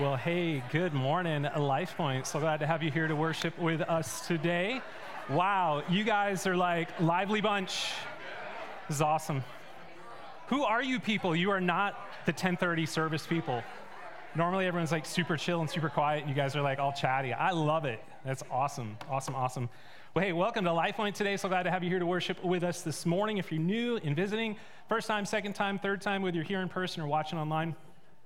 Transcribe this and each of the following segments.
Well, hey, good morning, Life Point. So glad to have you here to worship with us today. Wow, you guys are like lively bunch. This is awesome. Who are you people? You are not the 1030 service people. Normally everyone's like super chill and super quiet, you guys are like all chatty. I love it. That's awesome, awesome, awesome. Well, hey, welcome to Life Point today. So glad to have you here to worship with us this morning. If you're new and visiting, first time, second time, third time, whether you're here in person or watching online,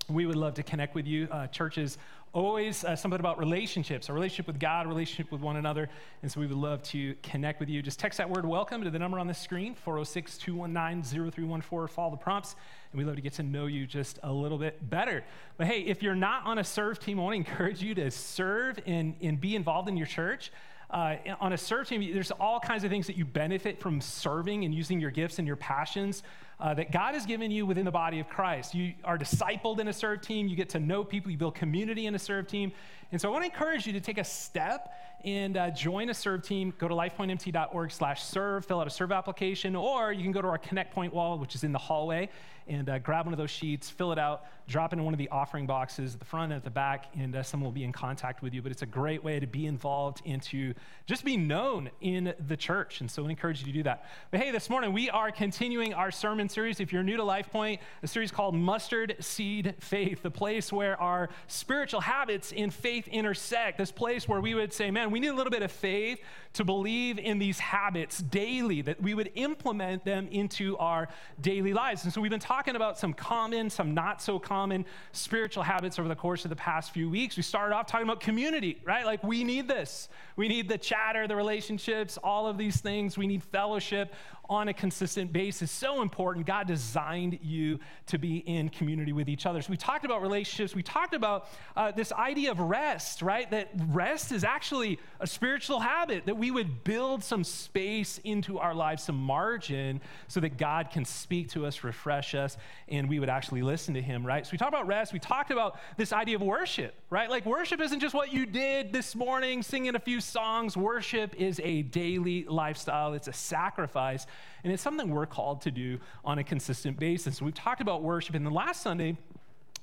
we would love to connect with you. Uh, churches always uh, something about relationships, a relationship with God, a relationship with one another. And so we would love to connect with you. Just text that word welcome to the number on the screen, 406 219 0314. Follow the prompts, and we'd love to get to know you just a little bit better. But hey, if you're not on a serve team, I want to encourage you to serve and, and be involved in your church. Uh, on a serve team, there's all kinds of things that you benefit from serving and using your gifts and your passions uh, that God has given you within the body of Christ. You are discipled in a serve team, you get to know people, you build community in a serve team. And so I want to encourage you to take a step and uh, join a serve team. Go to lifepointmt.org slash serve, fill out a serve application, or you can go to our Connect Point wall, which is in the hallway, and uh, grab one of those sheets, fill it out, drop it in one of the offering boxes at the front and at the back, and uh, someone will be in contact with you. But it's a great way to be involved and to just be known in the church. And so I encourage you to do that. But hey, this morning we are continuing our sermon series. If you're new to Life Point, a series called Mustard Seed Faith, the place where our spiritual habits and faith intersect, this place where we would say, man, we need a little bit of faith to believe in these habits daily, that we would implement them into our daily lives. And so we've been talking about some common, some not so common spiritual habits over the course of the past few weeks. We started off talking about community, right? Like we need this. We need the chatter, the relationships, all of these things. We need fellowship on a consistent basis. So important. God designed you to be in community with each other. So we talked about relationships. We talked about uh, this idea of rest, right? That rest is actually a spiritual habit, that we would build some space into our lives, some margin, so that God can speak to us, refresh us, and we would actually listen to Him, right? So we talked about rest. We talked about this idea of worship, right? Like worship isn't just what you did this morning, singing a few songs. Worship is a daily lifestyle, it's a sacrifice and it's something we're called to do on a consistent basis. We've talked about worship, and the last Sunday,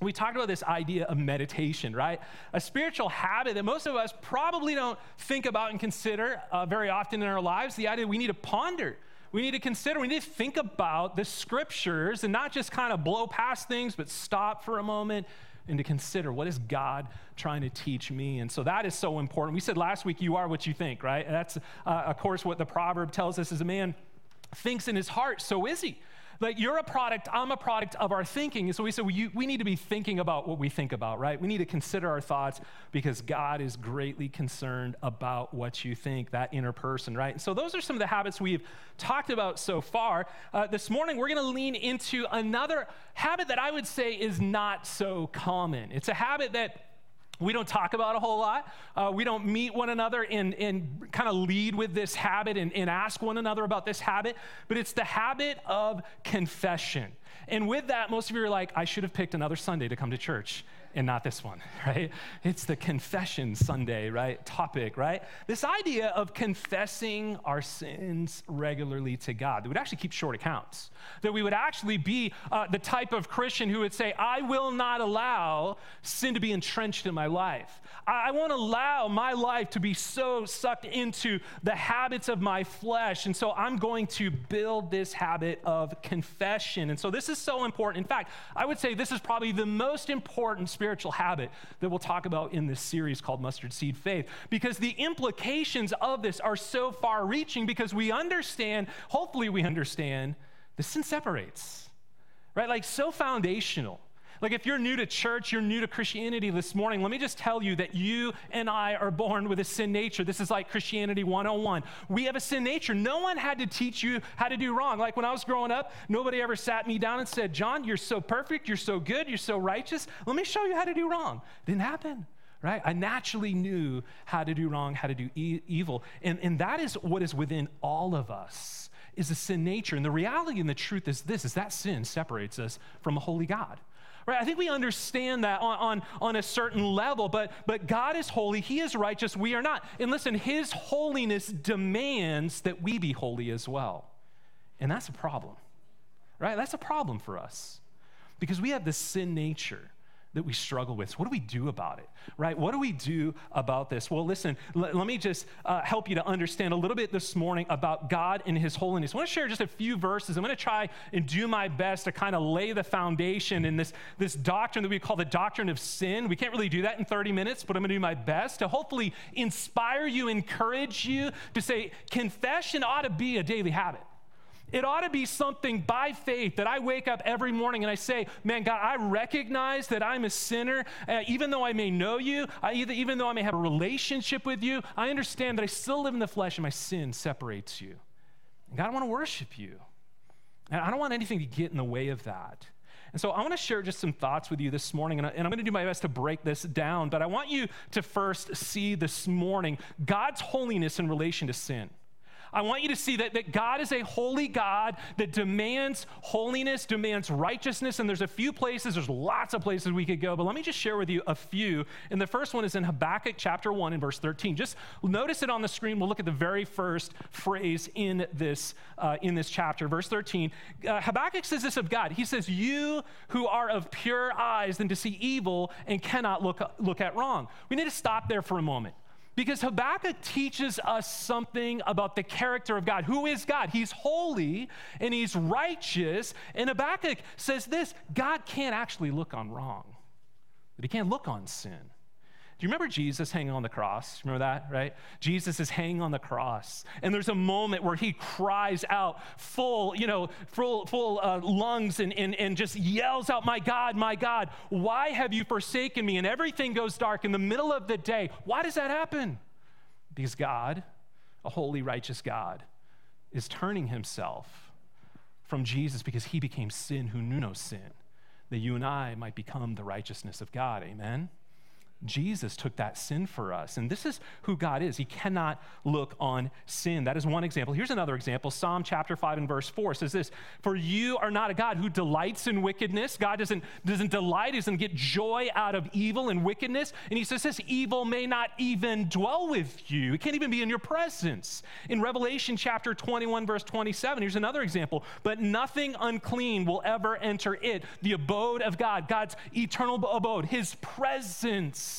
we talked about this idea of meditation, right? A spiritual habit that most of us probably don't think about and consider uh, very often in our lives. The idea we need to ponder, we need to consider, we need to think about the scriptures and not just kind of blow past things, but stop for a moment and to consider what is God trying to teach me. And so that is so important. We said last week, you are what you think, right? That's, uh, of course, what the proverb tells us as a man thinks in his heart, so is he. Like you're a product, I'm a product of our thinking. And so we said we, we need to be thinking about what we think about, right? We need to consider our thoughts because God is greatly concerned about what you think, that inner person, right? And so those are some of the habits we've talked about so far. Uh, this morning, we're going to lean into another habit that I would say is not so common. It's a habit that we don't talk about a whole lot. Uh, we don't meet one another and, and kind of lead with this habit and, and ask one another about this habit, but it's the habit of confession. And with that, most of you are like, I should have picked another Sunday to come to church and not this one, right? It's the confession Sunday, right? Topic, right? This idea of confessing our sins regularly to God, that would actually keep short accounts, that we would actually be uh, the type of Christian who would say, I will not allow sin to be entrenched in my life. I, I won't allow my life to be so sucked into the habits of my flesh. And so I'm going to build this habit of confession. And so this is so important. In fact, I would say this is probably the most important spiritual habit that we'll talk about in this series called Mustard Seed Faith because the implications of this are so far reaching because we understand, hopefully, we understand, the sin separates, right? Like, so foundational. Like, if you're new to church, you're new to Christianity this morning, let me just tell you that you and I are born with a sin nature. This is like Christianity 101. We have a sin nature. No one had to teach you how to do wrong. Like when I was growing up, nobody ever sat me down and said, John, you're so perfect, you're so good, you're so righteous. Let me show you how to do wrong. Didn't happen right? I naturally knew how to do wrong, how to do e- evil. And, and that is what is within all of us is a sin nature. And the reality and the truth is this, is that sin separates us from a holy God. Right? I think we understand that on, on, on a certain level, but, but God is holy, He is righteous, we are not. And listen, His holiness demands that we be holy as well. And that's a problem, right? That's a problem for us because we have this sin nature that we struggle with. So what do we do about it, right? What do we do about this? Well, listen, l- let me just uh, help you to understand a little bit this morning about God and His holiness. I want to share just a few verses. I'm going to try and do my best to kind of lay the foundation in this, this doctrine that we call the doctrine of sin. We can't really do that in 30 minutes, but I'm going to do my best to hopefully inspire you, encourage you to say, confession ought to be a daily habit. It ought to be something by faith that I wake up every morning and I say, Man, God, I recognize that I'm a sinner. Uh, even though I may know you, I, even though I may have a relationship with you, I understand that I still live in the flesh and my sin separates you. And God, I want to worship you. And I don't want anything to get in the way of that. And so I want to share just some thoughts with you this morning, and, I, am going to do my best to break this down. But I want you to first see this morning God's holiness in relation to sin. I want you to see that, that God is a holy God that demands holiness, demands righteousness. And there's a few places, there's lots of places we could go, but let me just share with you a few. And the first one is in Habakkuk chapter 1 and verse 13. Just notice it on the screen. We'll look at the very first phrase in this, uh, in this chapter. Verse 13. Uh, Habakkuk says this of God. He says, You who are of pure eyes than to see evil and cannot look, look at wrong. We need to stop there for a moment. Because Habakkuk teaches us something about the character of God. Who is God? He's holy and he's righteous. And Habakkuk says this God can't actually look on wrong, but he can't look on sin. You remember Jesus hanging on the cross? Remember that, right? Jesus is hanging on the cross. And there's a moment where he cries out full, you know, full, full uh, lungs and, and, and just yells out, My God, my God, why have you forsaken me? And everything goes dark in the middle of the day. Why does that happen? Because God, a holy, righteous God, is turning himself from Jesus because he became sin who knew no sin, that you and I might become the righteousness of God. Amen? Jesus took that sin for us. And this is who God is. He cannot look on sin. That is one example. Here's another example. Psalm chapter 5 and verse 4 says this For you are not a God who delights in wickedness. God doesn't, doesn't delight, doesn't get joy out of evil and wickedness. And he says this evil may not even dwell with you, it can't even be in your presence. In Revelation chapter 21, verse 27, here's another example. But nothing unclean will ever enter it, the abode of God, God's eternal abode, his presence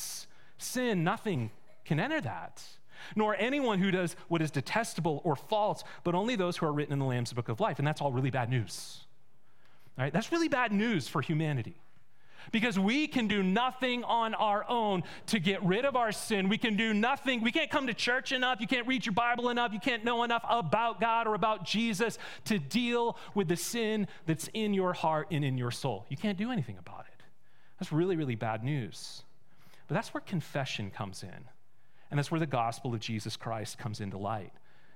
sin, nothing can enter that. Nor anyone who does what is detestable or false, but only those who are written in the Lamb's book of life. And that's all really bad news. All right? That's really bad news for humanity. Because we can do nothing on our own to get rid of our sin. We can do nothing. We can't come to church enough. You can't read your Bible enough. You can't know enough about God or about Jesus to deal with the sin that's in your heart and in your soul. You can't do anything about it. That's really, really bad news. But that's where confession comes in. And that's where the gospel of Jesus Christ comes into light.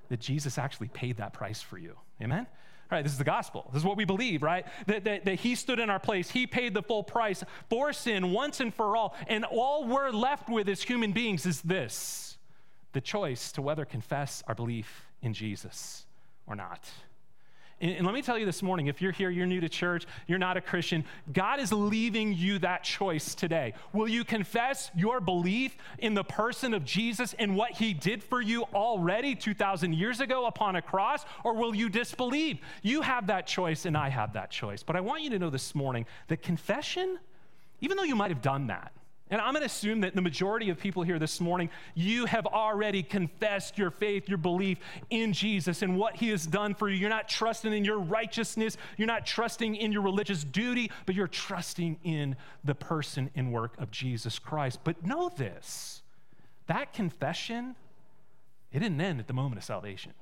That Jesus actually paid that price for you. Amen? All right, this is the gospel. This is what we believe, right? That, that, that, He stood in our place. He paid the full price for sin once and for all. And all we're left with as human beings is this the choice to whether confess our belief in Jesus or not. And, let me tell you this morning if you're here, you're new to church, you're not a Christian, God is leaving you that choice today. Will you confess your belief in the person of Jesus and what he did for you already 2,000 years ago upon a cross, or will you disbelieve? You have that choice, and I have that choice. But I want you to know this morning that confession, even though you might have done that, and I'm going to assume that the majority of people here this morning, you have already confessed your faith, your belief in Jesus and what he has done for you. You're not trusting in your righteousness, you're not trusting in your religious duty, but you're trusting in the person and work of Jesus Christ. But know this that confession, it didn't end at the moment of salvation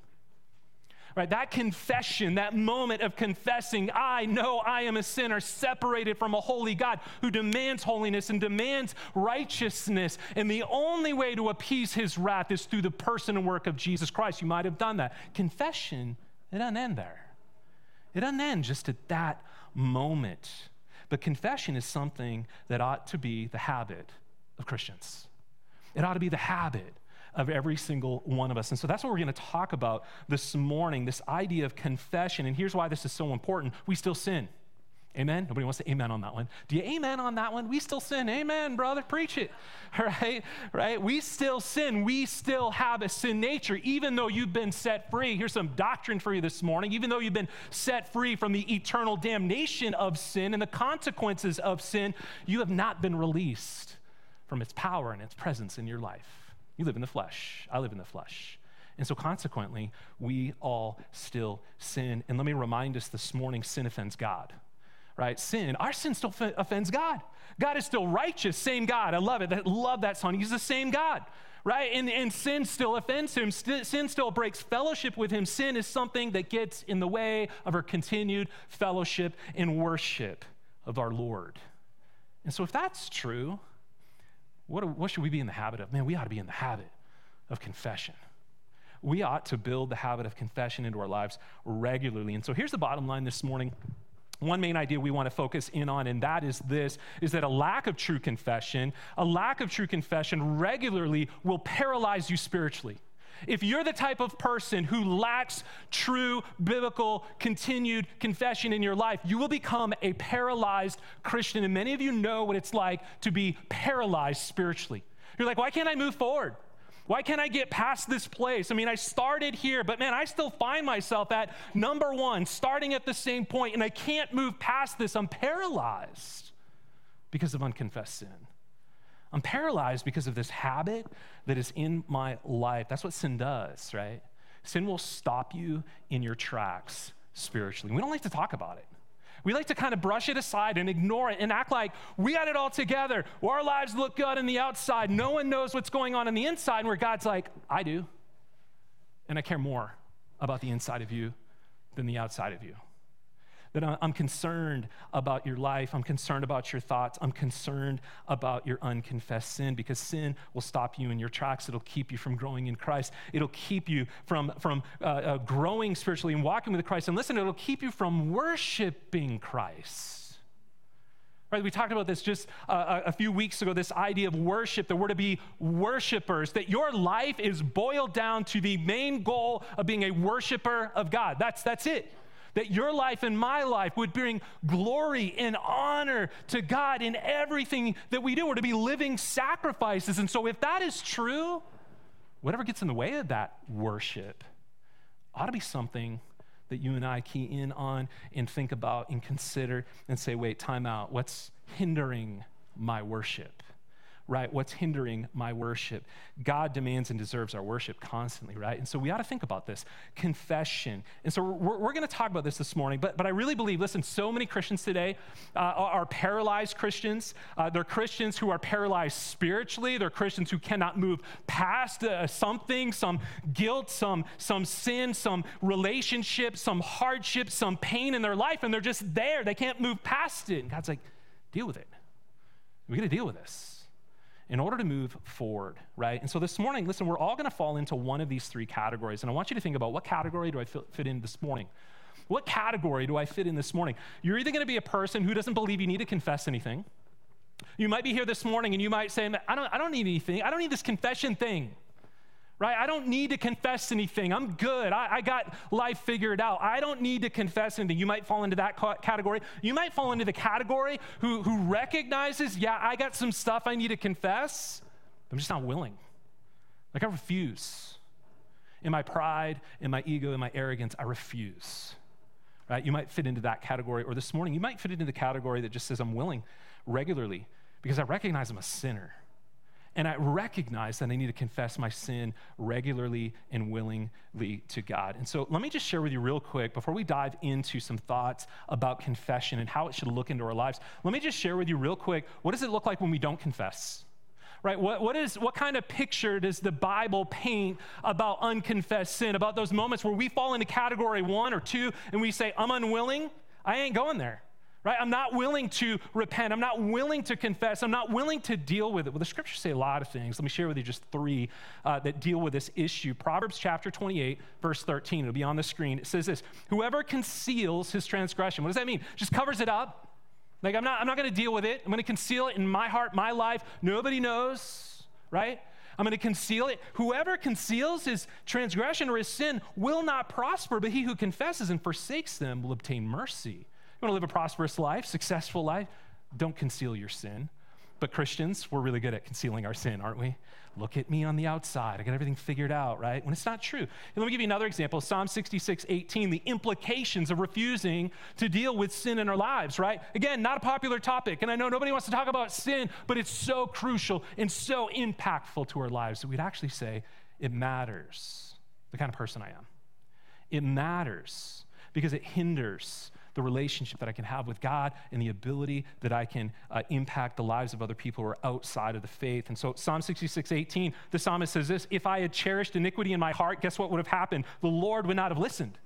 right? That confession, that moment of confessing, I know I am a sinner separated from a holy God who demands holiness and demands righteousness. And the only way to appease his wrath is through the person and work of Jesus Christ. You might have done that. Confession, it doesn't end there. It doesn't end just at that moment. But confession is something that ought to be the habit of Christians. It ought to be the habit of every single one of us. And so that's what we're going to talk about this morning this idea of confession. And here's why this is so important we still sin. Amen? Nobody wants to amen on that one. Do you amen on that one? We still sin. Amen, brother. Preach it. Right? Right? We still sin. We still have a sin nature, even though you've been set free. Here's some doctrine for you this morning. Even though you've been set free from the eternal damnation of sin and the consequences of sin, you have not been released from its power and its presence in your life. You live in the flesh. I live in the flesh. And so, consequently, we all still sin. And let me remind us this morning sin offends God right? Sin, our sin still offends God. God is still righteous, same God. I love it. I love that song. He's the same God, right? And, and sin still offends him. Sin still breaks fellowship with him. Sin is something that gets in the way of our continued fellowship and worship of our Lord. And so, if that's true, what, what should we be in the habit of? Man, we ought to be in the habit of confession. We ought to build the habit of confession into our lives regularly. And so, here's the bottom line this morning one main idea we want to focus in on and that is this is that a lack of true confession a lack of true confession regularly will paralyze you spiritually if you're the type of person who lacks true biblical continued confession in your life you will become a paralyzed christian and many of you know what it's like to be paralyzed spiritually you're like why can't i move forward why can't I get past this place? I mean, I started here, but man, I still find myself at number one, starting at the same point, and I can't move past this. I'm paralyzed because of unconfessed sin. I'm paralyzed because of this habit that is in my life. That's what sin does, right? Sin will stop you in your tracks spiritually. We don't like to talk about it. We like to kind of brush it aside and ignore it and act like we got it all together. Our lives look good on the outside. No one knows what's going on on the inside. And where God's like, I do. And I care more about the inside of you than the outside of you that I'm concerned about your life. I'm concerned about your thoughts. I'm concerned about your unconfessed sin because sin will stop you in your tracks. It'll keep you from growing in Christ. It'll keep you from, from uh, uh, growing spiritually and walking with Christ. And listen, it'll keep you from worshiping Christ. Right, we talked about this just uh, a few weeks ago this idea of worship, that we're to be worshipers, that your life is boiled down to the main goal of being a worshiper of God. That's, that's it that your life and my life would bring glory and honor to God in everything that we do. We're to be living sacrifices. And so, if that is true, whatever gets in the way of that worship ought to be something that you and I key in on and think about and consider and say, wait, time out. What's hindering my worship? Right? What's hindering my worship? God demands and deserves our worship constantly, right? And so we ought to think about this confession. And so we're, we're going to talk about this this morning, but, but I really believe, listen, so many Christians today uh, are paralyzed Christians. Uh, they're Christians who are paralyzed spiritually, they're Christians who cannot move past uh, something, some guilt, some, some sin, some relationship, some hardship, some pain in their life, and they're just there. They can't move past it. And God's like, deal with it. We got to deal with this in order to move forward, right? And so this morning, listen, we're all going to fall into one of these three categories. And I want you to think about what category do I fit in this morning? What category do I fit in this morning? You're either going to be a person who doesn't believe you need to confess anything. You might be here this morning and you might say, I don't, I don't need anything. I don't need this confession thing right? I don't need to confess anything. I'm good. I, I, got life figured out. I don't need to confess anything. You might fall into that category. You might fall into the category who, who recognizes, yeah, I got some stuff I need to confess. I'm just not willing. Like, I refuse. In my pride, in my ego, in my arrogance, I refuse. Right? You might fit into that category. Or this morning, you might fit into the category that just says, I'm willing regularly because I recognize I'm a sinner and I recognize that I need to confess my sin regularly and willingly to God. And so let me just share with you real quick before we dive into some thoughts about confession and how it should look into our lives. Let me just share with you real quick what does it look like when we don't confess? Right? What, what, is, what kind of picture does the Bible paint about unconfessed sin, about those moments where we fall into category one or two and we say, I'm unwilling? I ain't going there right? I'm not willing to repent. I'm not willing to confess. I'm not willing to deal with it. Well, the scriptures say a lot of things. Let me share with you just three uh, that deal with this issue. Proverbs chapter 28, verse 13. It'll be on the screen. It says this Whoever conceals his transgression, what does that mean? Just covers it up. Like, I'm not, I'm not going to deal with it. I'm going to conceal it in my heart, my life. Nobody knows, right? I'm going to conceal it. Whoever conceals his transgression or his sin will not prosper, but he who confesses and forsakes them will obtain mercy. You want to live a prosperous life, successful life? Don't conceal your sin. But Christians, we're really good at concealing our sin, aren't we? Look at me on the outside. I got everything figured out, right? When it's not true. And let me give you another example Psalm 66, 18, the implications of refusing to deal with sin in our lives, right? Again, not a popular topic. And I know nobody wants to talk about sin, but it's so crucial and so impactful to our lives that we'd actually say it matters the kind of person I am. It matters because it hinders the relationship that I can have with God and the ability that I can uh, impact the lives of other people who are outside of the faith. And so, Psalm 66, 18, the psalmist says this If I had cherished iniquity in my heart, guess what would have happened? The Lord would not have listened.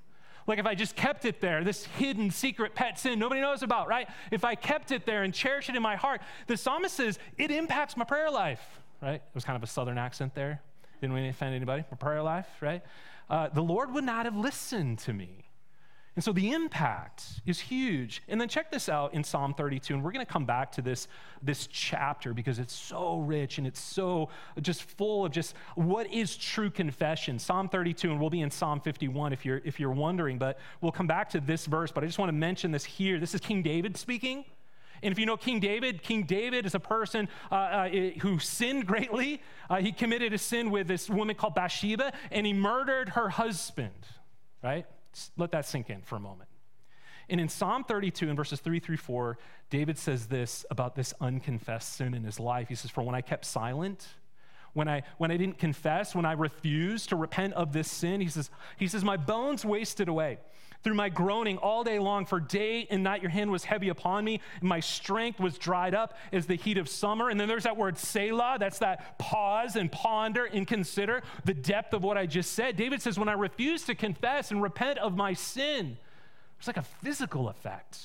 Like if I just kept it there, this hidden secret pet sin nobody knows about, right? If I kept it there and cherished it in my heart, the psalmist says it impacts my prayer life, right? It was kind of a southern accent there. Didn't we offend anybody? My prayer life, right? Uh, the Lord would not have listened to me. And so the impact is huge. And then check this out in Psalm 32, and we're going to come back to this, this chapter because it's so rich and it's so just full of just what is true confession. Psalm 32, and we'll be in Psalm 51 if you're, if you're wondering, but we'll come back to this verse. But I just want to mention this here. This is King David speaking. And if you know King David, King David is a person uh, uh, who sinned greatly. Uh, he committed a sin with this woman called Bathsheba, and he murdered her husband, right? Let that sink in for a moment. And in Psalm 32, in verses 3 through 4, David says this about this unconfessed sin in his life. He says, For when I kept silent, when I, when I didn't confess, when I refused to repent of this sin, he says, he says, My bones wasted away through my groaning all day long, for day and night your hand was heavy upon me, and my strength was dried up as the heat of summer. And then there's that word Selah, that's that pause and ponder and consider the depth of what I just said. David says, When I refuse to confess and repent of my sin, it's like a physical effect.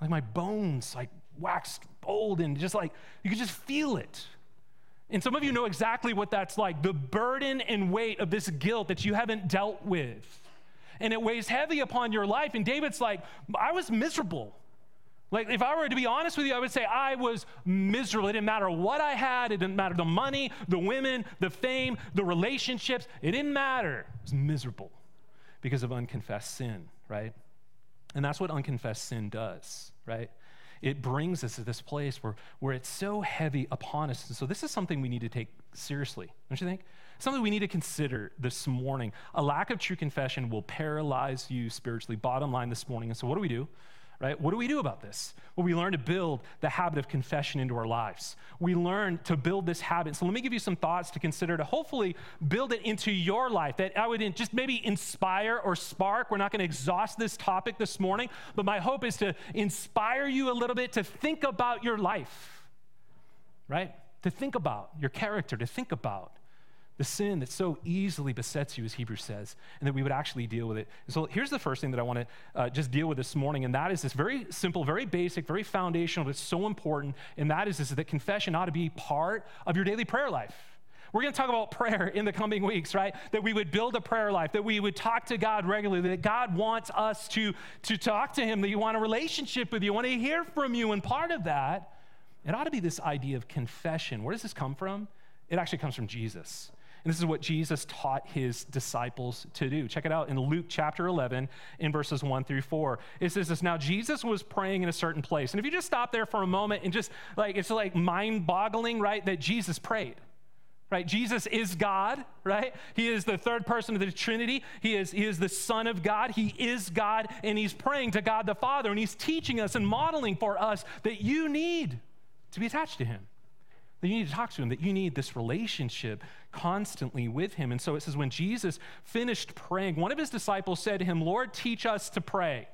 Like my bones like waxed old and just like you could just feel it. And some of you know exactly what that's like the burden and weight of this guilt that you haven't dealt with and it weighs heavy upon your life. And David's like, I was miserable. Like, if I were to be honest with you, I would say I was miserable. It didn't matter what I had, it didn't matter the money, the women, the fame, the relationships. It didn't matter. I was miserable because of unconfessed sin, right? And that's what unconfessed sin does, right? It brings us to this place where, where it's so heavy upon us. And so, this is something we need to take seriously, don't you think? Something we need to consider this morning. A lack of true confession will paralyze you spiritually. Bottom line this morning. And so, what do we do? Right? What do we do about this? Well, we learn to build the habit of confession into our lives. We learn to build this habit. So, let me give you some thoughts to consider to hopefully build it into your life that I would just maybe inspire or spark. We're not going to exhaust this topic this morning, but my hope is to inspire you a little bit to think about your life, right? To think about your character, to think about the sin that so easily besets you, as Hebrews says, and that we would actually deal with it. so here's the first thing that I want to uh, just deal with this morning, and that is this very simple, very basic, very foundational, but so important, and that is this, that confession ought to be part of your daily prayer life. We're going to talk about prayer in the coming weeks, right? That we would build a prayer life, that we would talk to God regularly, that God wants us to, to talk to Him, that you want a relationship with you, want to hear from you. And part of that, it ought to be this idea of confession. Where does this come from? It actually comes from Jesus. And this is what Jesus taught his disciples to do. Check it out in Luke chapter 11, in verses 1 through 4. It says this Now, Jesus was praying in a certain place. And if you just stop there for a moment and just like, it's like mind boggling, right, that Jesus prayed. Right? Jesus is God, right? He is the third person of the Trinity. He is, he is the Son of God. He is God, and He's praying to God the Father, and He's teaching us and modeling for us that you need to be attached to Him that you need to talk to him, that you need this relationship constantly with him. And so it says, when Jesus finished praying, one of his disciples said to him, Lord, teach us to pray.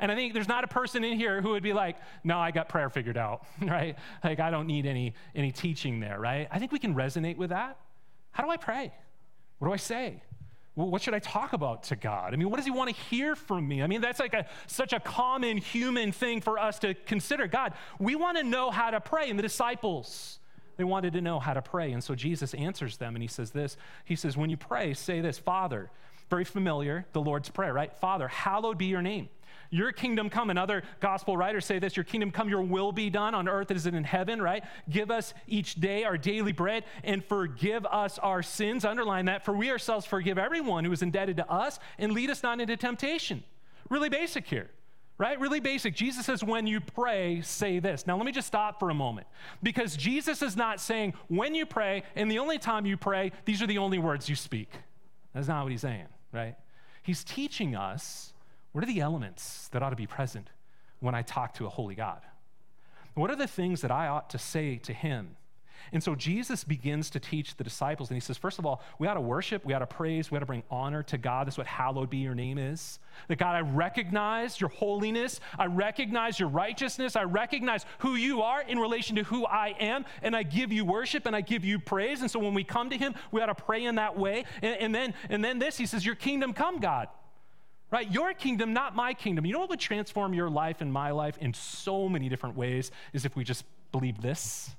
And I think there's not a person in here who would be like, no, I got prayer figured out, right? Like, I don't need any, any teaching there, right? I think we can resonate with that. How do I pray? What do I say? What should I talk about to God? I mean, what does He want to hear from me? I mean, that's like a, such a common human thing for us to consider. God, we want to know how to pray. And the disciples, they wanted to know how to pray. And so Jesus answers them and he says this He says, When you pray, say this Father, very familiar, the Lord's Prayer, right? Father, hallowed be your name. Your kingdom come. And other gospel writers say this Your kingdom come, your will be done on earth as it in heaven, right? Give us each day our daily bread and forgive us our sins. Underline that, for we ourselves forgive everyone who is indebted to us and lead us not into temptation. Really basic here right? Really basic. Jesus says, when you pray, say this. Now, let me just stop for a moment because Jesus is not saying, when you pray, and the only time you pray, these are the only words you speak. That's not what he's saying, right? He's teaching us what are the elements that ought to be present when I talk to a holy God? What are the things that I ought to say to him? And so Jesus begins to teach the disciples, and he says, first of all, we ought to worship, we ought to praise, we ought to bring honor to God. That's what hallowed be your name is. That God, I recognize your holiness, I recognize your righteousness, I recognize who you are in relation to who I am, and I give you worship and I give you praise. And so when we come to him, we ought to pray in that way. And, and then, and then this, he says, Your kingdom come, God right? Your kingdom, not my kingdom. You know what would transform your life and my life in so many different ways is if we just believe this.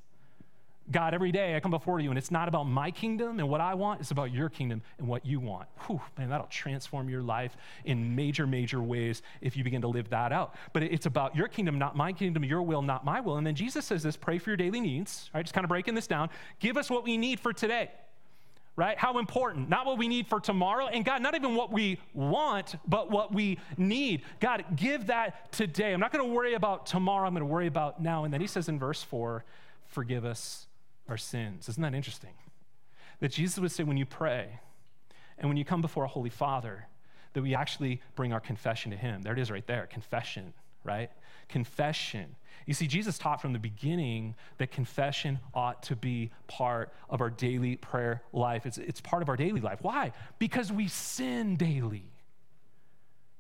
God, every day I come before you, and it's not about my kingdom and what I want, it's about your kingdom and what you want. Whew, man, that'll transform your life in major, major ways if you begin to live that out. But it's about your kingdom, not my kingdom, your will, not my will. And then Jesus says this pray for your daily needs, right? Just kind of breaking this down. Give us what we need for today, right? How important, not what we need for tomorrow. And God, not even what we want, but what we need. God, give that today. I'm not going to worry about tomorrow, I'm going to worry about now. And then he says in verse 4, forgive us our sins. Isn't that interesting? That Jesus would say, when you pray and when you come before a holy Father, that we actually bring our confession to Him. There it is right there confession, right? Confession. You see, Jesus taught from the beginning that confession ought to be part of our daily prayer life. It's, it's part of our daily life. Why? Because we sin daily.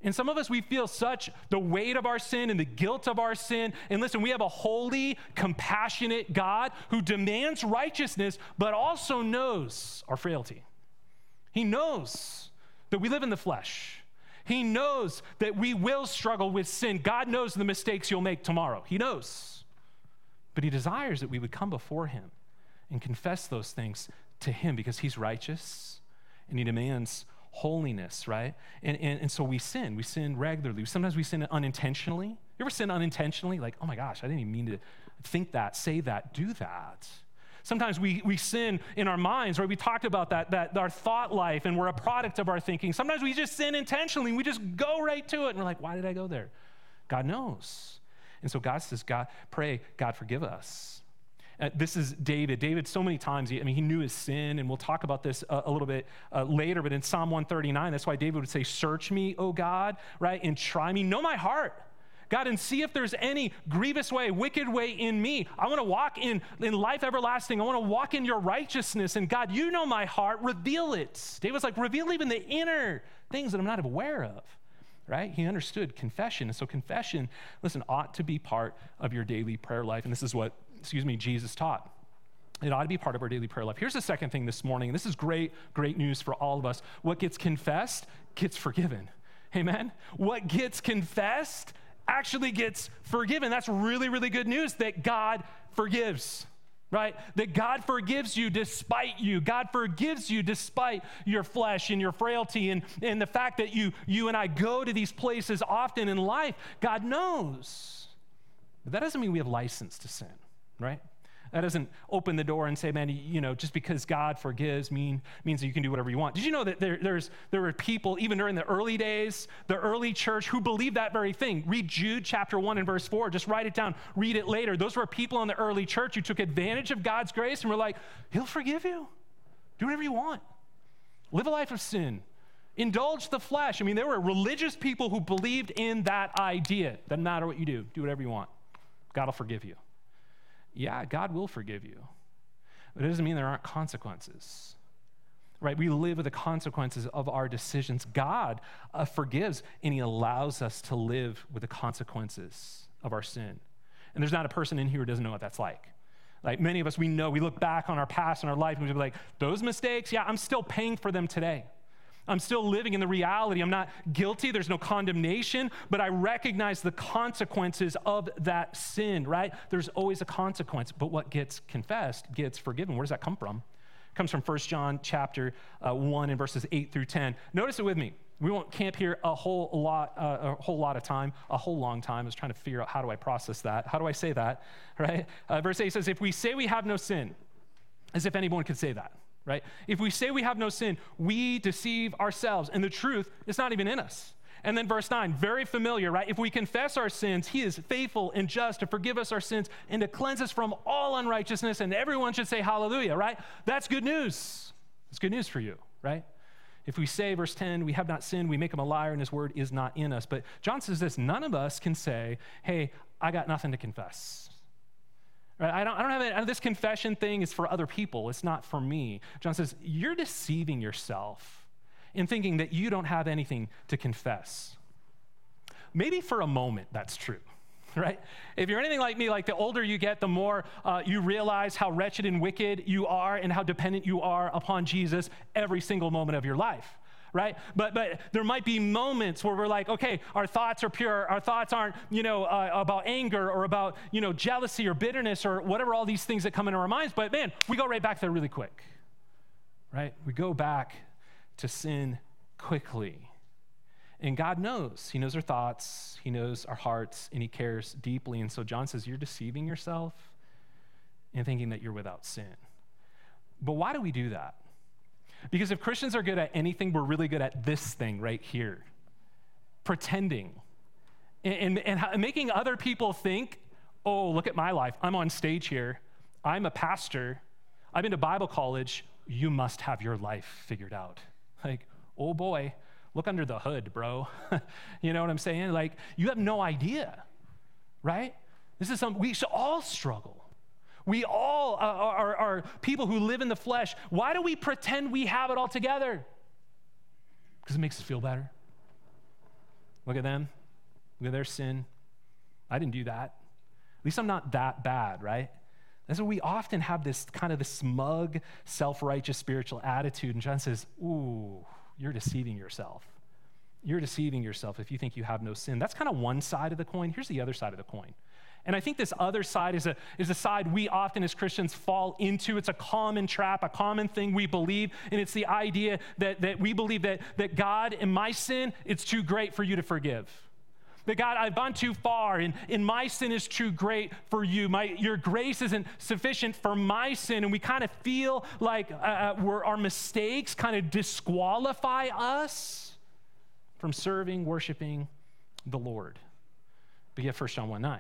And some of us, we feel such the weight of our sin and the guilt of our sin. And listen, we have a holy, compassionate God who demands righteousness, but also knows our frailty. He knows that we live in the flesh. He knows that we will struggle with sin. God knows the mistakes you'll make tomorrow. He knows. But He desires that we would come before Him and confess those things to Him because He's righteous and He demands holiness, right? And, and, and so we sin. We sin regularly. Sometimes we sin unintentionally. You ever sin unintentionally? Like, oh my gosh, I didn't even mean to think that, say that, do that. Sometimes we, we sin in our minds, right? We talked about that, that our thought life and we're a product of our thinking. Sometimes we just sin intentionally. We just go right to it and we're like, why did I go there? God knows. And so God says, God, pray, God, forgive us. Uh, this is David. David, so many times, he, I mean, he knew his sin, and we'll talk about this a, a little bit uh, later, but in Psalm 139, that's why David would say, Search me, O God, right? And try me. Know my heart. God, and see if there's any grievous way, wicked way in me. I want to walk in, in life everlasting. I want to walk in your righteousness. And God, you know my heart. Reveal it. David's like, reveal even the inner things that I'm not aware of. Right? He understood confession. And so confession, listen, ought to be part of your daily prayer life. And this is what excuse me, Jesus taught. It ought to be part of our daily prayer life. Here's the second thing this morning, and this is great, great news for all of us. What gets confessed gets forgiven. Amen? What gets confessed actually gets forgiven. That's really, really good news that God forgives, right? That God forgives you despite you. God forgives you despite your flesh and your frailty and, and the fact that you, you and I go to these places often in life. God knows. But that doesn't mean we have license to sin right? That doesn't open the door and say, man, you know, just because God forgives mean, means that you can do whatever you want. Did you know that there, there's, there were people, even during the early days, the early church, who believed that very thing? Read Jude chapter 1 and verse 4. Just write it down, read it later. Those were people in the early church who took advantage of God's grace and were like, He'll forgive you. Do whatever you want. Live a life of sin. Indulge the flesh. I mean, there were religious people who believed in that idea. Doesn't matter what you do, do whatever you want. God will forgive you yeah, God will forgive you. But it doesn't mean there aren't consequences. Right? We live with the consequences of our decisions. God uh, forgives and He allows us to live with the consequences of our sin. And there's not a person in here who doesn't know what that's like. Like many of us, we know, we look back on our past and our life and we're like, those mistakes, yeah, I'm still paying for them today. I'm still living in the reality. I'm not guilty. There's no condemnation, but I recognize the consequences of that sin, right? There's always a consequence, but what gets confessed gets forgiven. Where does that come from? It comes from 1 John chapter uh, 1 and verses 8 through 10. Notice it with me. We won't camp here a whole lot, uh, a whole lot of time, a whole long time. I was trying to figure out how do I process that? How do I say that? Right? Uh, verse 8 says, If we say we have no sin, as if anyone could say that right? If we say we have no sin, we deceive ourselves, and the truth is not even in us. And then verse 9, very familiar, right? If we confess our sins, he is faithful and just to forgive us our sins and to cleanse us from all unrighteousness. And everyone should say hallelujah, right? That's good news. It's good news for you, right? If we say, verse 10, we have not sinned, we make him a liar and his word is not in us. But John says this none of us can say, hey, I got nothing to confess. Right? I don't, I don't have. This confession thing is for other people, it's not for me. John says, you're deceiving yourself in thinking that you don't have anything to confess. Maybe for a moment that's true right? If you're anything like me, like the older you get, the more uh, you realize how wretched and wicked you are and how dependent you are upon Jesus every single moment of your life. Right? But but there might be moments where we're like, okay, our thoughts are pure. Our thoughts aren't, you know, uh, about anger or about, you know, jealousy or bitterness or whatever all these things that come into our minds. But man, we go right back there really quick. Right? We go back to sin quickly. And God knows. He knows our thoughts, He knows our hearts, and He cares deeply. And so John says, You're deceiving yourself and thinking that you're without sin. But why do we do that? Because if Christians are good at anything, we're really good at this thing right here pretending and, and, and making other people think, oh, look at my life. I'm on stage here. I'm a pastor. I've been to Bible college. You must have your life figured out. Like, oh boy, Look under the hood, bro. you know what I'm saying? Like, you have no idea, right? This is something we should all struggle. We all uh, are, are people who live in the flesh. Why do we pretend we have it all together? Because it makes us feel better. Look at them. Look at their sin. I didn't do that. At least I'm not that bad, right? And so we often have this kind of this smug, self righteous spiritual attitude. And John says, Ooh, you're deceiving yourself. You're deceiving yourself if you think you have no sin. That's kind of one side of the coin. Here's the other side of the coin. And I think this other side is a, is a side we often as Christians fall into. It's a common trap, a common thing we believe. And it's the idea that, that we believe that, that God, in my sin, it's too great for you to forgive that God, I've gone too far and, and my sin is too great for you. My, your grace isn't sufficient for my sin. And we kind of feel like uh, uh our mistakes kind of disqualify us from serving, worshiping the Lord. But yet, 1 John 1 9,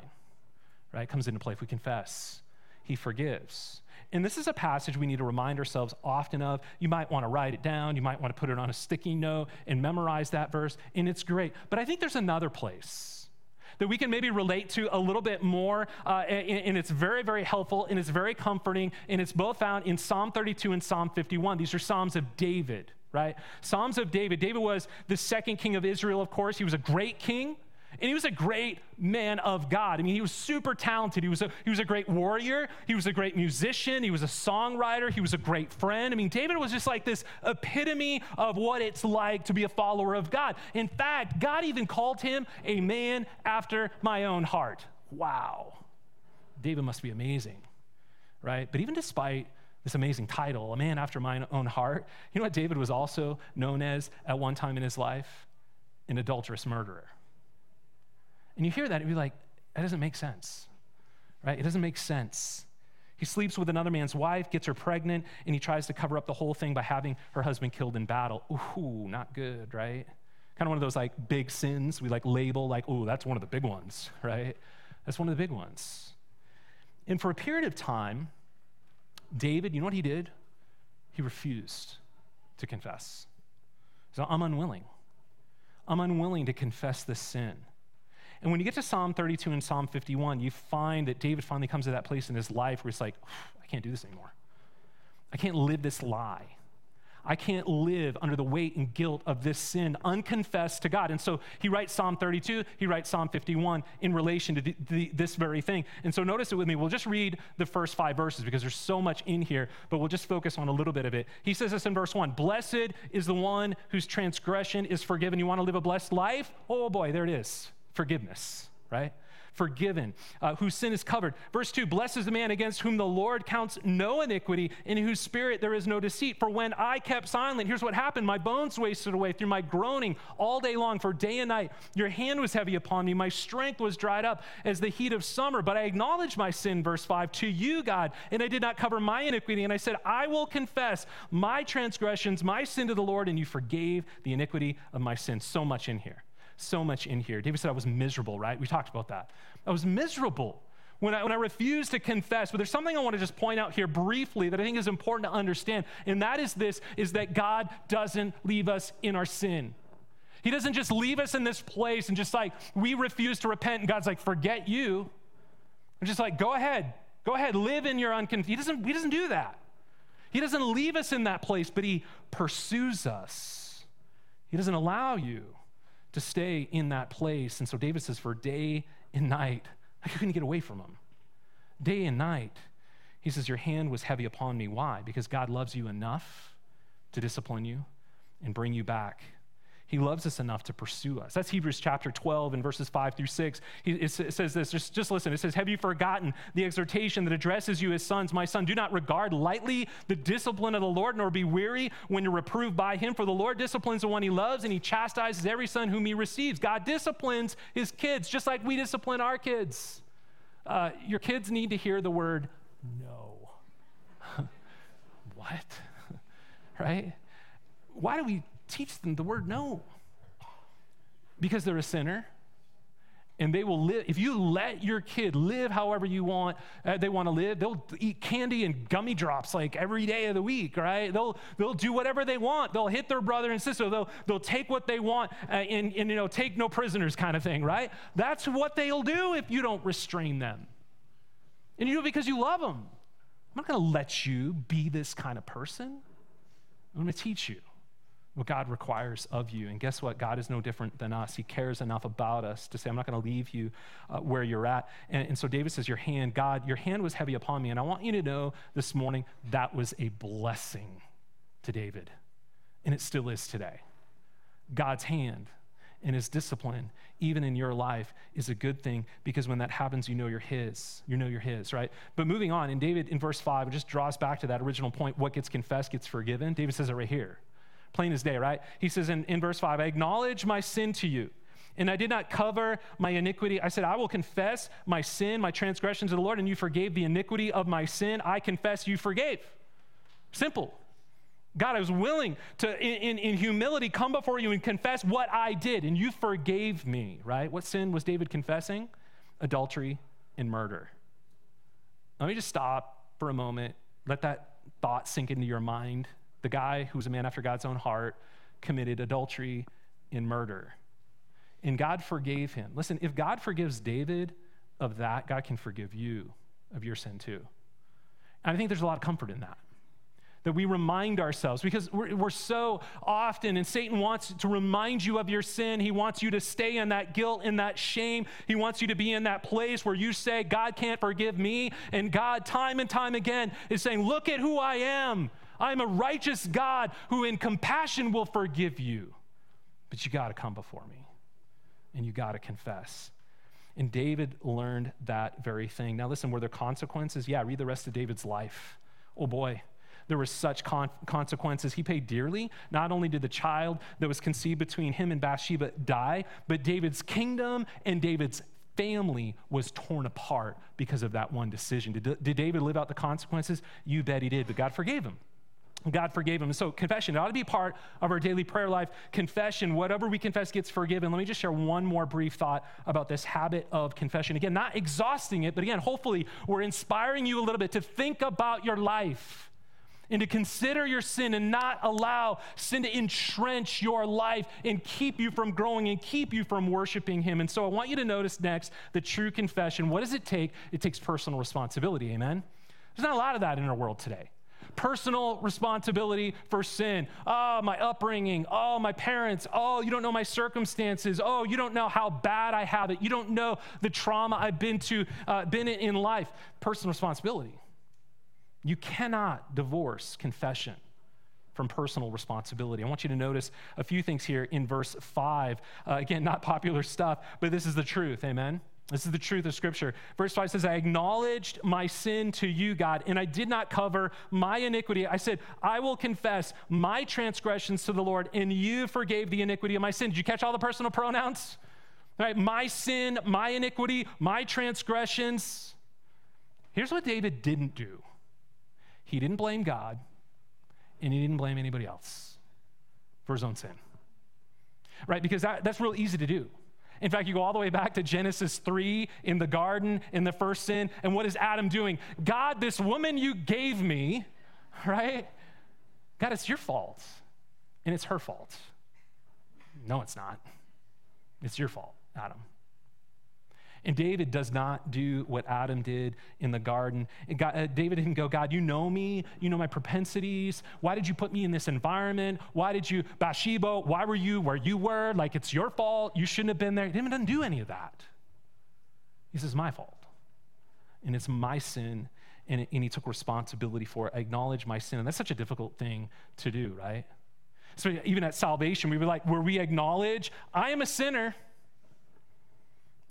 right, comes into play. If we confess, he forgives. And this is a passage we need to remind ourselves often of. You might want to write it down, you might want to put it on a sticky note and memorize that verse, and it's great. But I think there's another place that we can maybe relate to a little bit more, uh, and, and, it's very, very helpful, and it's very comforting, and it's both found in Psalm 32 and Psalm 51. These are Psalms of David, right? Psalms of David. David was the second king of Israel, of course. He was a great king. And he was a great man of God. I mean, he was super talented. He was, a, he was a great warrior. He was a great musician. He was a songwriter. He was a great friend. I mean, David was just like this epitome of what it's like to be a follower of God. In fact, God even called him a man after my own heart. Wow. David must be amazing, right? But even despite this amazing title, a man after my own heart, you know what David was also known as at one time in his life? An adulterous murderer. And you hear that and you're like, that doesn't make sense, right? It doesn't make sense. He sleeps with another man's wife, gets her pregnant, and he tries to cover up the whole thing by having her husband killed in battle. Ooh, not good, right? Kind of one of those like big sins we like label like, oh, that's one of the big ones, right? That's one of the big ones. And for a period of time, David, you know what he did? He refused to confess. So I'm unwilling. I'm unwilling to confess this sin. And when you get to Psalm 32 and Psalm 51, you find that David finally comes to that place in his life where he's like, I can't do this anymore. I can't live this lie. I can't live under the weight and guilt of this sin unconfessed to God. And so he writes Psalm 32, he writes Psalm 51 in relation to the, the, this very thing. And so notice it with me. We'll just read the first five verses because there's so much in here, but we'll just focus on a little bit of it. He says this in verse 1 Blessed is the one whose transgression is forgiven. You want to live a blessed life? Oh boy, there it is forgiveness, right? Forgiven, uh, whose sin is covered. Verse 2 Blesses the man against whom the Lord counts no iniquity, in whose spirit there is no deceit. For when I kept silent, here's what happened my bones wasted away through my groaning all day long, for day and night. Your hand was heavy upon me. My strength was dried up as the heat of summer. But I acknowledged my sin, verse 5, to you, God, and I did not cover my iniquity. And I said, I will confess my transgressions, my sin to the Lord, and you forgave the iniquity of my sin. So much in here so much in here. David said, I was miserable, right? We talked about that. I was miserable when I, when I refused to confess. But there's something I want to just point out here briefly that I think is important to understand, and that is this, is that God doesn't leave us in our sin. He doesn't just leave us in this place and just like, we refuse to repent, and God's like, forget you. I'm just like, go ahead, go ahead, live in your unconfessed. He doesn't, he doesn't do that. He doesn't leave us in that place, but he pursues us. He doesn't allow you to stay in that place. And so David says, for day and night, I couldn't get away from him. Day and night, he says, Your hand was heavy upon me. Why? Because God loves you enough to discipline you and bring you back he loves us enough to pursue us. That's Hebrews chapter 12 and verses 5 through 6. He, it, says this, just, just listen. It says, Have you forgotten the exhortation that addresses you as sons? My son, do not regard lightly the discipline of the Lord, nor be weary when you're reproved by him. For the Lord disciplines the one he loves, and he chastises every son whom he receives. God disciplines his kids, just like we discipline our kids. Uh, your kids need to hear the word no. what? right? Why do we teach them the word no. Because they're a sinner. And they will live, if you let your kid live however you want, uh, they want to live, they'll eat candy and gummy drops like every day of the week, right? They'll, they'll do whatever they want. They'll hit their brother and sister. They'll, they'll take what they want uh, and, and, you know, take no prisoners kind of thing, right? That's what they'll do if you don't restrain them. And you do it because you love them. I'm not going to let you be this kind of person. I'm going to teach you what God requires of you. And guess what? God is no different than us. He cares enough about us to say, I'm not going to leave you uh, where you're at. And, and so David says, Your hand, God, your hand was heavy upon me. And I want you to know this morning that was a blessing to David. And it still is today. God's hand and his discipline, even in your life, is a good thing because when that happens, you know you're his. You know you're his, right? But moving on, and David in verse 5, it just draws back to that original point what gets confessed gets forgiven. David says it right here plain as day, right? He says in, in verse 5, I acknowledge my sin to you. And I did not cover my iniquity. I said, I will confess my sin, my transgression to the Lord, and you forgave the iniquity of my sin. I confess you forgave. Simple. God, I was willing to, in, in, in, humility, come before you and confess what I did, and you forgave me, right? What sin was David confessing? Adultery and murder. Let me just stop for a moment. Let that thought sink into your mind the guy who was a man after God's own heart, committed adultery and murder. And God forgave him. Listen, if God forgives David of that, God can forgive you of your sin too. And I think there's a lot of comfort in that. That we remind ourselves because we're, we're, so often, and Satan wants to remind you of your sin. He wants you to stay in that guilt in that shame. He wants you to be in that place where you say, God can't forgive me. And God, time and time again, is saying, Look at who I am. I'm a righteous God who in compassion will forgive you. But you got to come before me and you got to confess. And David learned that very thing. Now, listen, were there consequences? Yeah, read the rest of David's life. Oh boy, there were such con- consequences. He paid dearly. Not only did the child that was conceived between him and Bathsheba die, but David's kingdom and David's family was torn apart because of that one decision. Did, did David live out the consequences? You bet he did, but God forgave him. God forgave him. So, confession it ought to be part of our daily prayer life. Confession, whatever we confess gets forgiven. Let me just share one more brief thought about this habit of confession. Again, not exhausting it, but again, hopefully, we're inspiring you a little bit to think about your life and to consider your sin and not allow sin to entrench your life and keep you from growing and keep you from worshiping Him. And so, I want you to notice next the true confession. What does it take? It takes personal responsibility. Amen? There's not a lot of that in our world today personal responsibility for sin. Oh, my upbringing. Oh, my parents. Oh, you don't know my circumstances. Oh, you don't know how bad I have it. You don't know the trauma I've been to, uh, been in, in life. Personal responsibility. You cannot divorce confession from personal responsibility. I want you to notice a few things here in verse 5. Uh, again, not popular stuff, but this is the truth. Amen. This is the truth of Scripture. Verse 5 says, I acknowledged my sin to you, God, and I did not cover my iniquity. I said, I will confess my transgressions to the Lord, and you forgave the iniquity of my sin. Did you catch all the personal pronouns? All right, my sin, my iniquity, my transgressions. Here's what David didn't do he didn't blame God, and he didn't blame anybody else for his own sin. right? Because that, that's real easy to do. In fact, you go all the way back to Genesis 3 in the garden, in the first sin. And what is Adam doing? God, this woman you gave me, right? God, it's your fault. And it's her fault. No, it's not. It's your fault, Adam. And David does not do what Adam did in the garden. Uh, David didn't go, God, you know me. You know my propensities. Why did you put me in this environment? Why did you, Bathsheba, why were you where you were? Like it's your fault. You shouldn't have been there. David doesn't do any of that. He says, my fault. And it's my sin. And, it, and he took responsibility for it. I acknowledge my sin. And that's such a difficult thing to do, right? So even at salvation, we were like, where we acknowledge, I am a sinner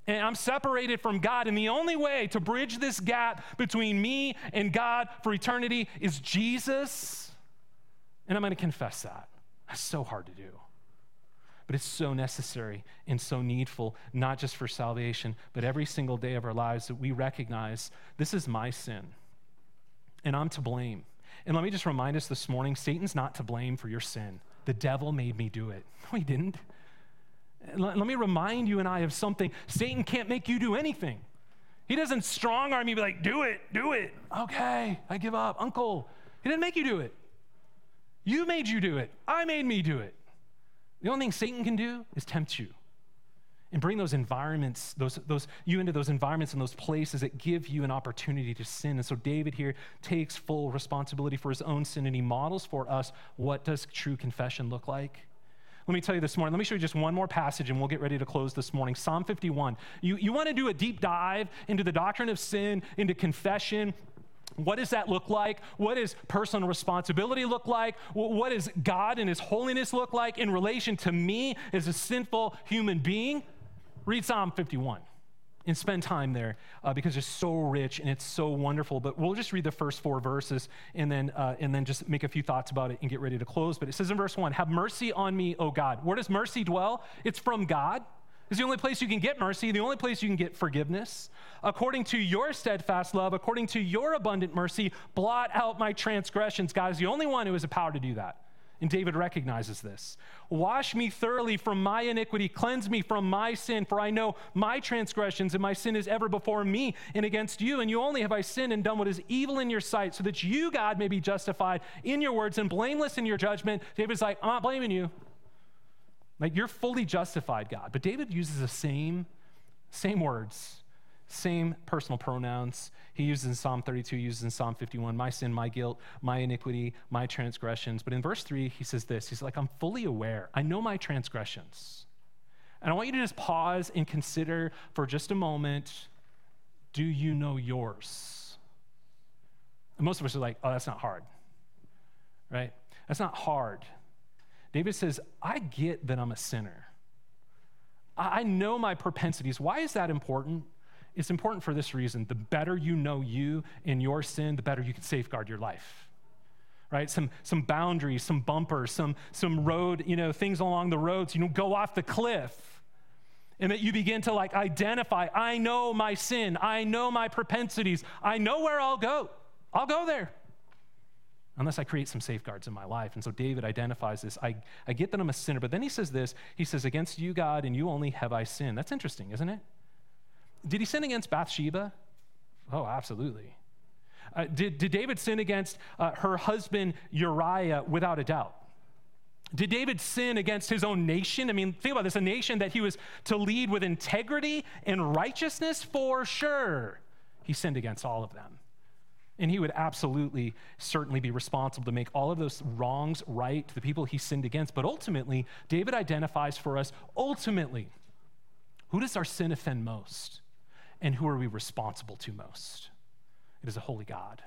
and I'm separated from God. And the only way to bridge this gap between me and God for eternity is Jesus. And I'm going to confess that. That's so hard to do. But it's so necessary and so needful, not just for salvation, but every single day of our lives that we recognize this is my sin and I'm to blame. And let me just remind us this morning Satan's not to blame for your sin. The devil made me do it. No, he didn't. Let, me remind you and I of something Satan can't make you do anything. He doesn't strong arm you, be like, do it, do it. Okay, I give up. Uncle, he didn't make you do it. You made you do it. I made me do it. The only thing Satan can do is tempt you and bring those environments, those, those, you into those environments and those places that give you an opportunity to sin. And so David here takes full responsibility for his own sin and he models for us what does true confession look like. Let me tell you this morning, let me show you just one more passage and we'll get ready to close this morning. Psalm 51. You, you want to do a deep dive into the doctrine of sin, into confession, what does that look like? What does personal responsibility look like? What does God and His holiness look like in relation to me as a sinful human being? Read Psalm 51 and spend time there uh, because it's so rich and it's so wonderful. But we'll just read the first four verses and then, uh, and then just make a few thoughts about it and get ready to close. But it says in verse one, Have mercy on me, O God. Where does mercy dwell? It's from God. It's the only place you can get mercy, the only place you can get forgiveness. According to your steadfast love, according to your abundant mercy, blot out my transgressions. God is the only one who has the power to do that. And David recognizes this. Wash me thoroughly from my iniquity, cleanse me from my sin, for I know my transgressions and my sin is ever before me and against you. And you only have I sinned and done what is evil in your sight, so that you, God, may be justified in your words and blameless in your judgment. David's like, I'm not blaming you. Like, you're fully justified, God. But David uses the same, same words same personal pronouns. He uses in Psalm 32, uses in Psalm 51, my sin, my guilt, my iniquity, my transgressions. But in verse 3, he says this He's like, I'm fully aware. I know my transgressions. And I want you to just pause and consider for just a moment do you know yours? And most of us are like, oh, that's not hard, right? That's not hard. David says, I get that I'm a sinner. I know my propensities. Why is that important? It's important for this reason. The better you know you in your sin, the better you can safeguard your life. Right? Some, some boundaries, some bumpers, some, some road, you know, things along the roads, you know, go off the cliff. And that you begin to like identify, I know my sin, I know my propensities, I know where I'll go. I'll go there. Unless I create some safeguards in my life. And so David identifies this. I, I get that I'm a sinner, but then he says this He says, Against you, God, and you only have I sinned. That's interesting, isn't it? Did he sin against Bathsheba? Oh, absolutely. Uh, did, did David sin against uh, her husband Uriah without a doubt? Did David sin against his own nation? I mean, think about this a nation that he was to lead with integrity and righteousness for sure. He sinned against all of them. And he would absolutely, certainly be responsible to make all of those wrongs right to the people he sinned against. But ultimately, David identifies for us ultimately, who does our sin offend most? And who are we responsible to most? It is a holy God.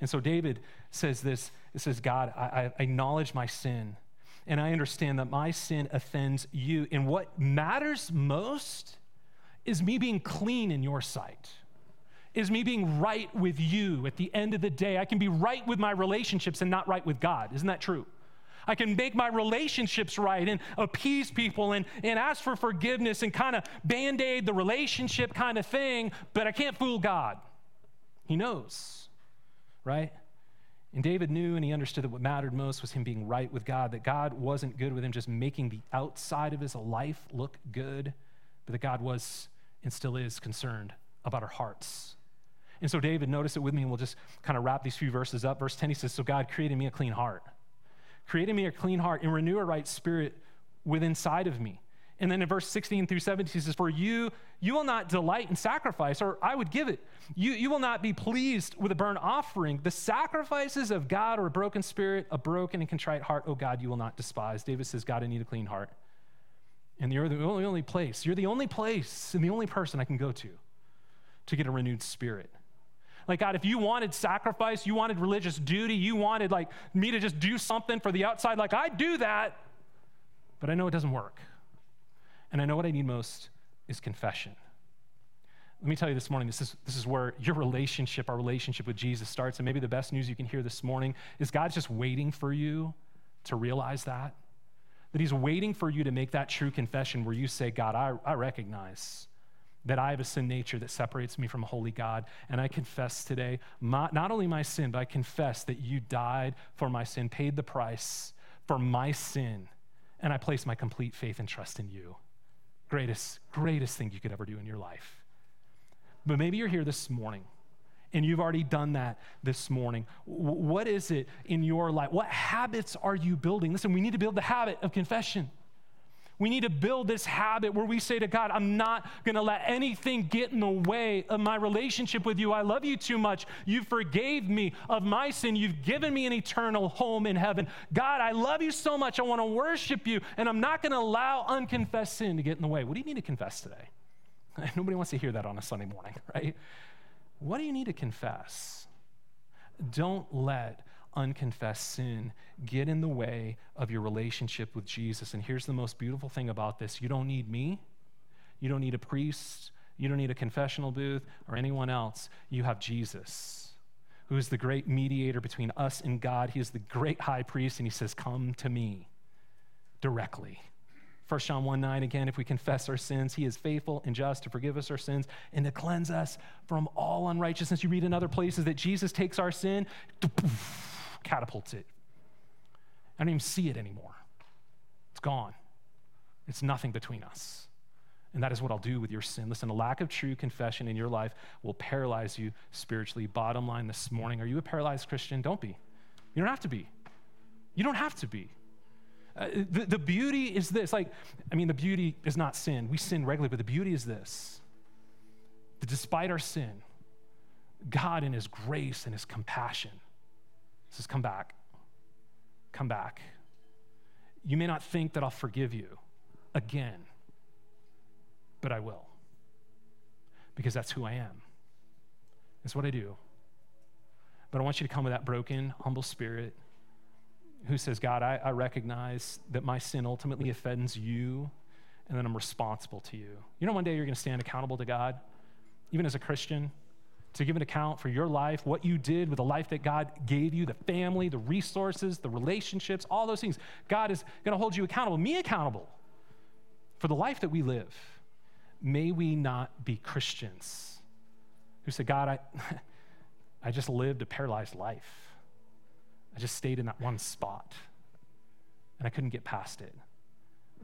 And so David says this it says, God, I, I acknowledge my sin, and I understand that my sin offends you. And what matters most is me being clean in your sight, is me being right with you at the end of the day. I can be right with my relationships and not right with God. Isn't that true? I can make my relationships right and appease people and, and ask for forgiveness and kind of band aid the relationship kind of thing, but I can't fool God. He knows, right? And David knew and he understood that what mattered most was him being right with God, that God wasn't good with him just making the outside of his life look good, but that God was and still is concerned about our hearts. And so, David, notice it with me, and we'll just kind of wrap these few verses up. Verse 10, he says, So God created me a clean heart. Created me a clean heart and renew a right spirit within inside of me. And then in verse 16 through 17, he says, For you, you will not delight in sacrifice, or I would give it. You, you will not be pleased with a burnt offering. The sacrifices of God are a broken spirit, a broken and contrite heart, oh God, you will not despise. David says, God, I need a clean heart. And you're the only, only place, you're the only place and the only person I can go to to get a renewed spirit. Like, God, if you wanted sacrifice, you wanted religious duty, you wanted like me to just do something for the outside, like I do that, but I know it doesn't work. And I know what I need most is confession. Let me tell you this morning, this is, this is where your relationship, our relationship with Jesus starts. And maybe the best news you can hear this morning is God's just waiting for you to realize that. That He's waiting for you to make that true confession where you say, God, I, I recognize that I have a sin nature that separates me from a holy God. And I confess today, my, not only my sin, but I confess that you died for my sin, paid the price for my sin, and I place my complete faith and trust in you greatest, greatest thing you could ever do in your life. But maybe you're here this morning and you've already done that this morning. What is it in your life? What habits are you building? Listen, we need to build the habit of confession. We need to build this habit where we say to God, I'm not going to let anything get in the way of my relationship with you. I love you too much. You forgave me of my sin. You've given me an eternal home in heaven. God, I love you so much. I want to worship you, and I'm not going to allow unconfessed sin to get in the way. What do you need to confess today? Nobody wants to hear that on a Sunday morning, right? What do you need to confess? Don't let unconfessed sin get in the way of your relationship with Jesus. And here's the most beautiful thing about this you don't need me, you don't need a priest, you don't need a confessional booth or anyone else. You have Jesus, who is the great mediator between us and God. He is the great high priest, and he says, Come to me directly. 1 John 1 9, again, if we confess our sins, he is faithful and just to forgive us our sins and to cleanse us from all unrighteousness. You read in other places that Jesus takes our sin, catapults it. I don't even see it anymore. It's gone. It's nothing between us. And that is what I'll do with your sin. Listen, a lack of true confession in your life will paralyze you spiritually. Bottom line this morning are you a paralyzed Christian? Don't be. You don't have to be. You don't have to be. Uh, the, the beauty is this like, I mean, the beauty is not sin. We sin regularly, but the beauty is this that despite our sin, God, in His grace and His compassion, says, Come back. Come back. You may not think that I'll forgive you again, but I will. Because that's who I am. That's what I do. But I want you to come with that broken, humble spirit who says, God, I, I recognize that my sin ultimately offends you and that I'm responsible to you. You know, one day you're going to stand accountable to God, even as a Christian to give an account for your life, what you did with the life that God gave you, the family, the resources, the relationships, all those things. God is going to hold you accountable, me accountable for the life that we live. May we not be Christians who say, God, I, I just lived a paralyzed life. I just stayed in that one spot and I couldn't get past it.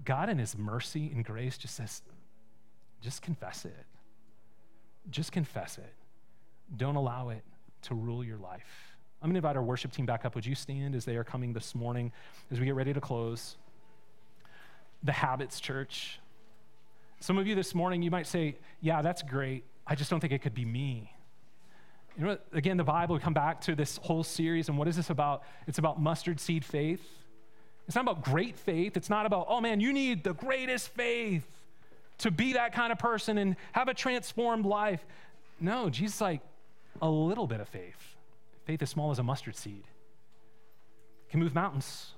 God, in His mercy and grace, just says, just confess it. Just confess it. Don't allow it to rule your life. I'm going to invite our worship team back up. Would you stand as they are coming this morning as we get ready to close? The Habits Church. Some of you this morning, you might say, Yeah, that's great. I just don't think it could be me. You know, again, the Bible, we come back to this whole series, and what is this about? It's about mustard seed faith. It's not about great faith. It's not about, oh man, you need the greatest faith to be that kind of person and have a transformed life. No, Jesus like, a little bit of faith, faith as small as a mustard seed, can move mountains,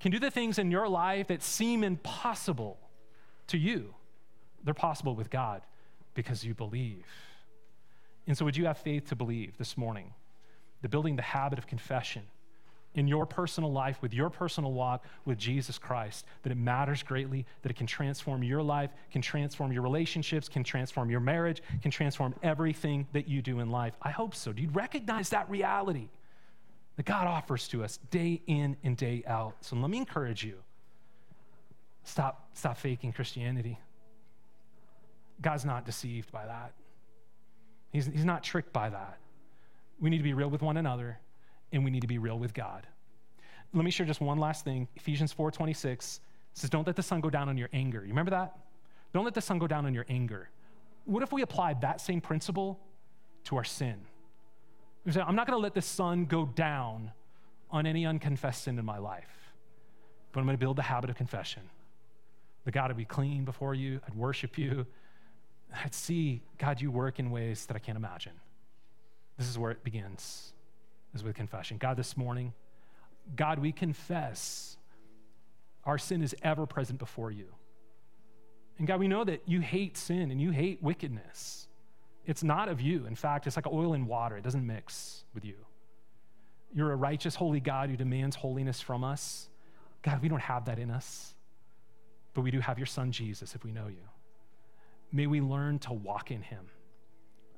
can do the things in your life that seem impossible to you. They're possible with God because you believe. And so, would you have faith to believe this morning? The building the habit of confession in your personal life, with your personal walk with Jesus Christ, that it matters greatly, that it can transform your life, can transform your relationships, can transform your marriage, can transform everything that you do in life. I hope so. Do you recognize that reality? that God offers to us day in and day out. So let me encourage you stop, stop faking Christianity. God's not deceived by that, he's, he's not tricked by that. We need to be real with one another, and we need to be real with God. Let me share just one last thing. Ephesians 4:26 says, "Don't let the sun go down on your anger." You remember that? Don't let the sun go down on your anger. What if we applied that same principle to our sin? Say, I'm not going to let the sun go down on any unconfessed sin in my life, but I'm going to build the habit of confession. The God would be clean before you. I'd worship you. I'd see, God, you work in ways that I can't imagine. This is where it begins, is with confession. God, this morning, God, we confess our sin is ever present before you. And God, we know that you hate sin and you hate wickedness. It's not of you. In fact, it's like oil and water, it doesn't mix with you. You're a righteous, holy God who demands holiness from us. God, we don't have that in us, but we do have your son, Jesus, if we know you. May we learn to walk in him.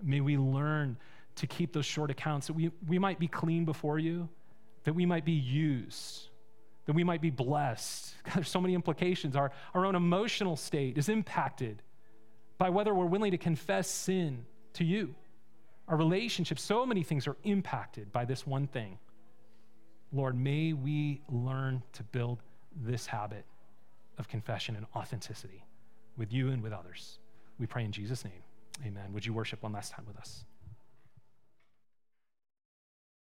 May we learn to keep those short accounts that we, we might be clean before you, that we might be used, that we might be blessed. God, there's so many implications. Our, our own emotional state is impacted by whether we're willing to confess sin to you. Our relationships, so many things are impacted by this one thing. Lord, may we learn to build this habit of confession and authenticity with you and with others. We pray in Jesus' name. Amen. Would you worship one last time with us?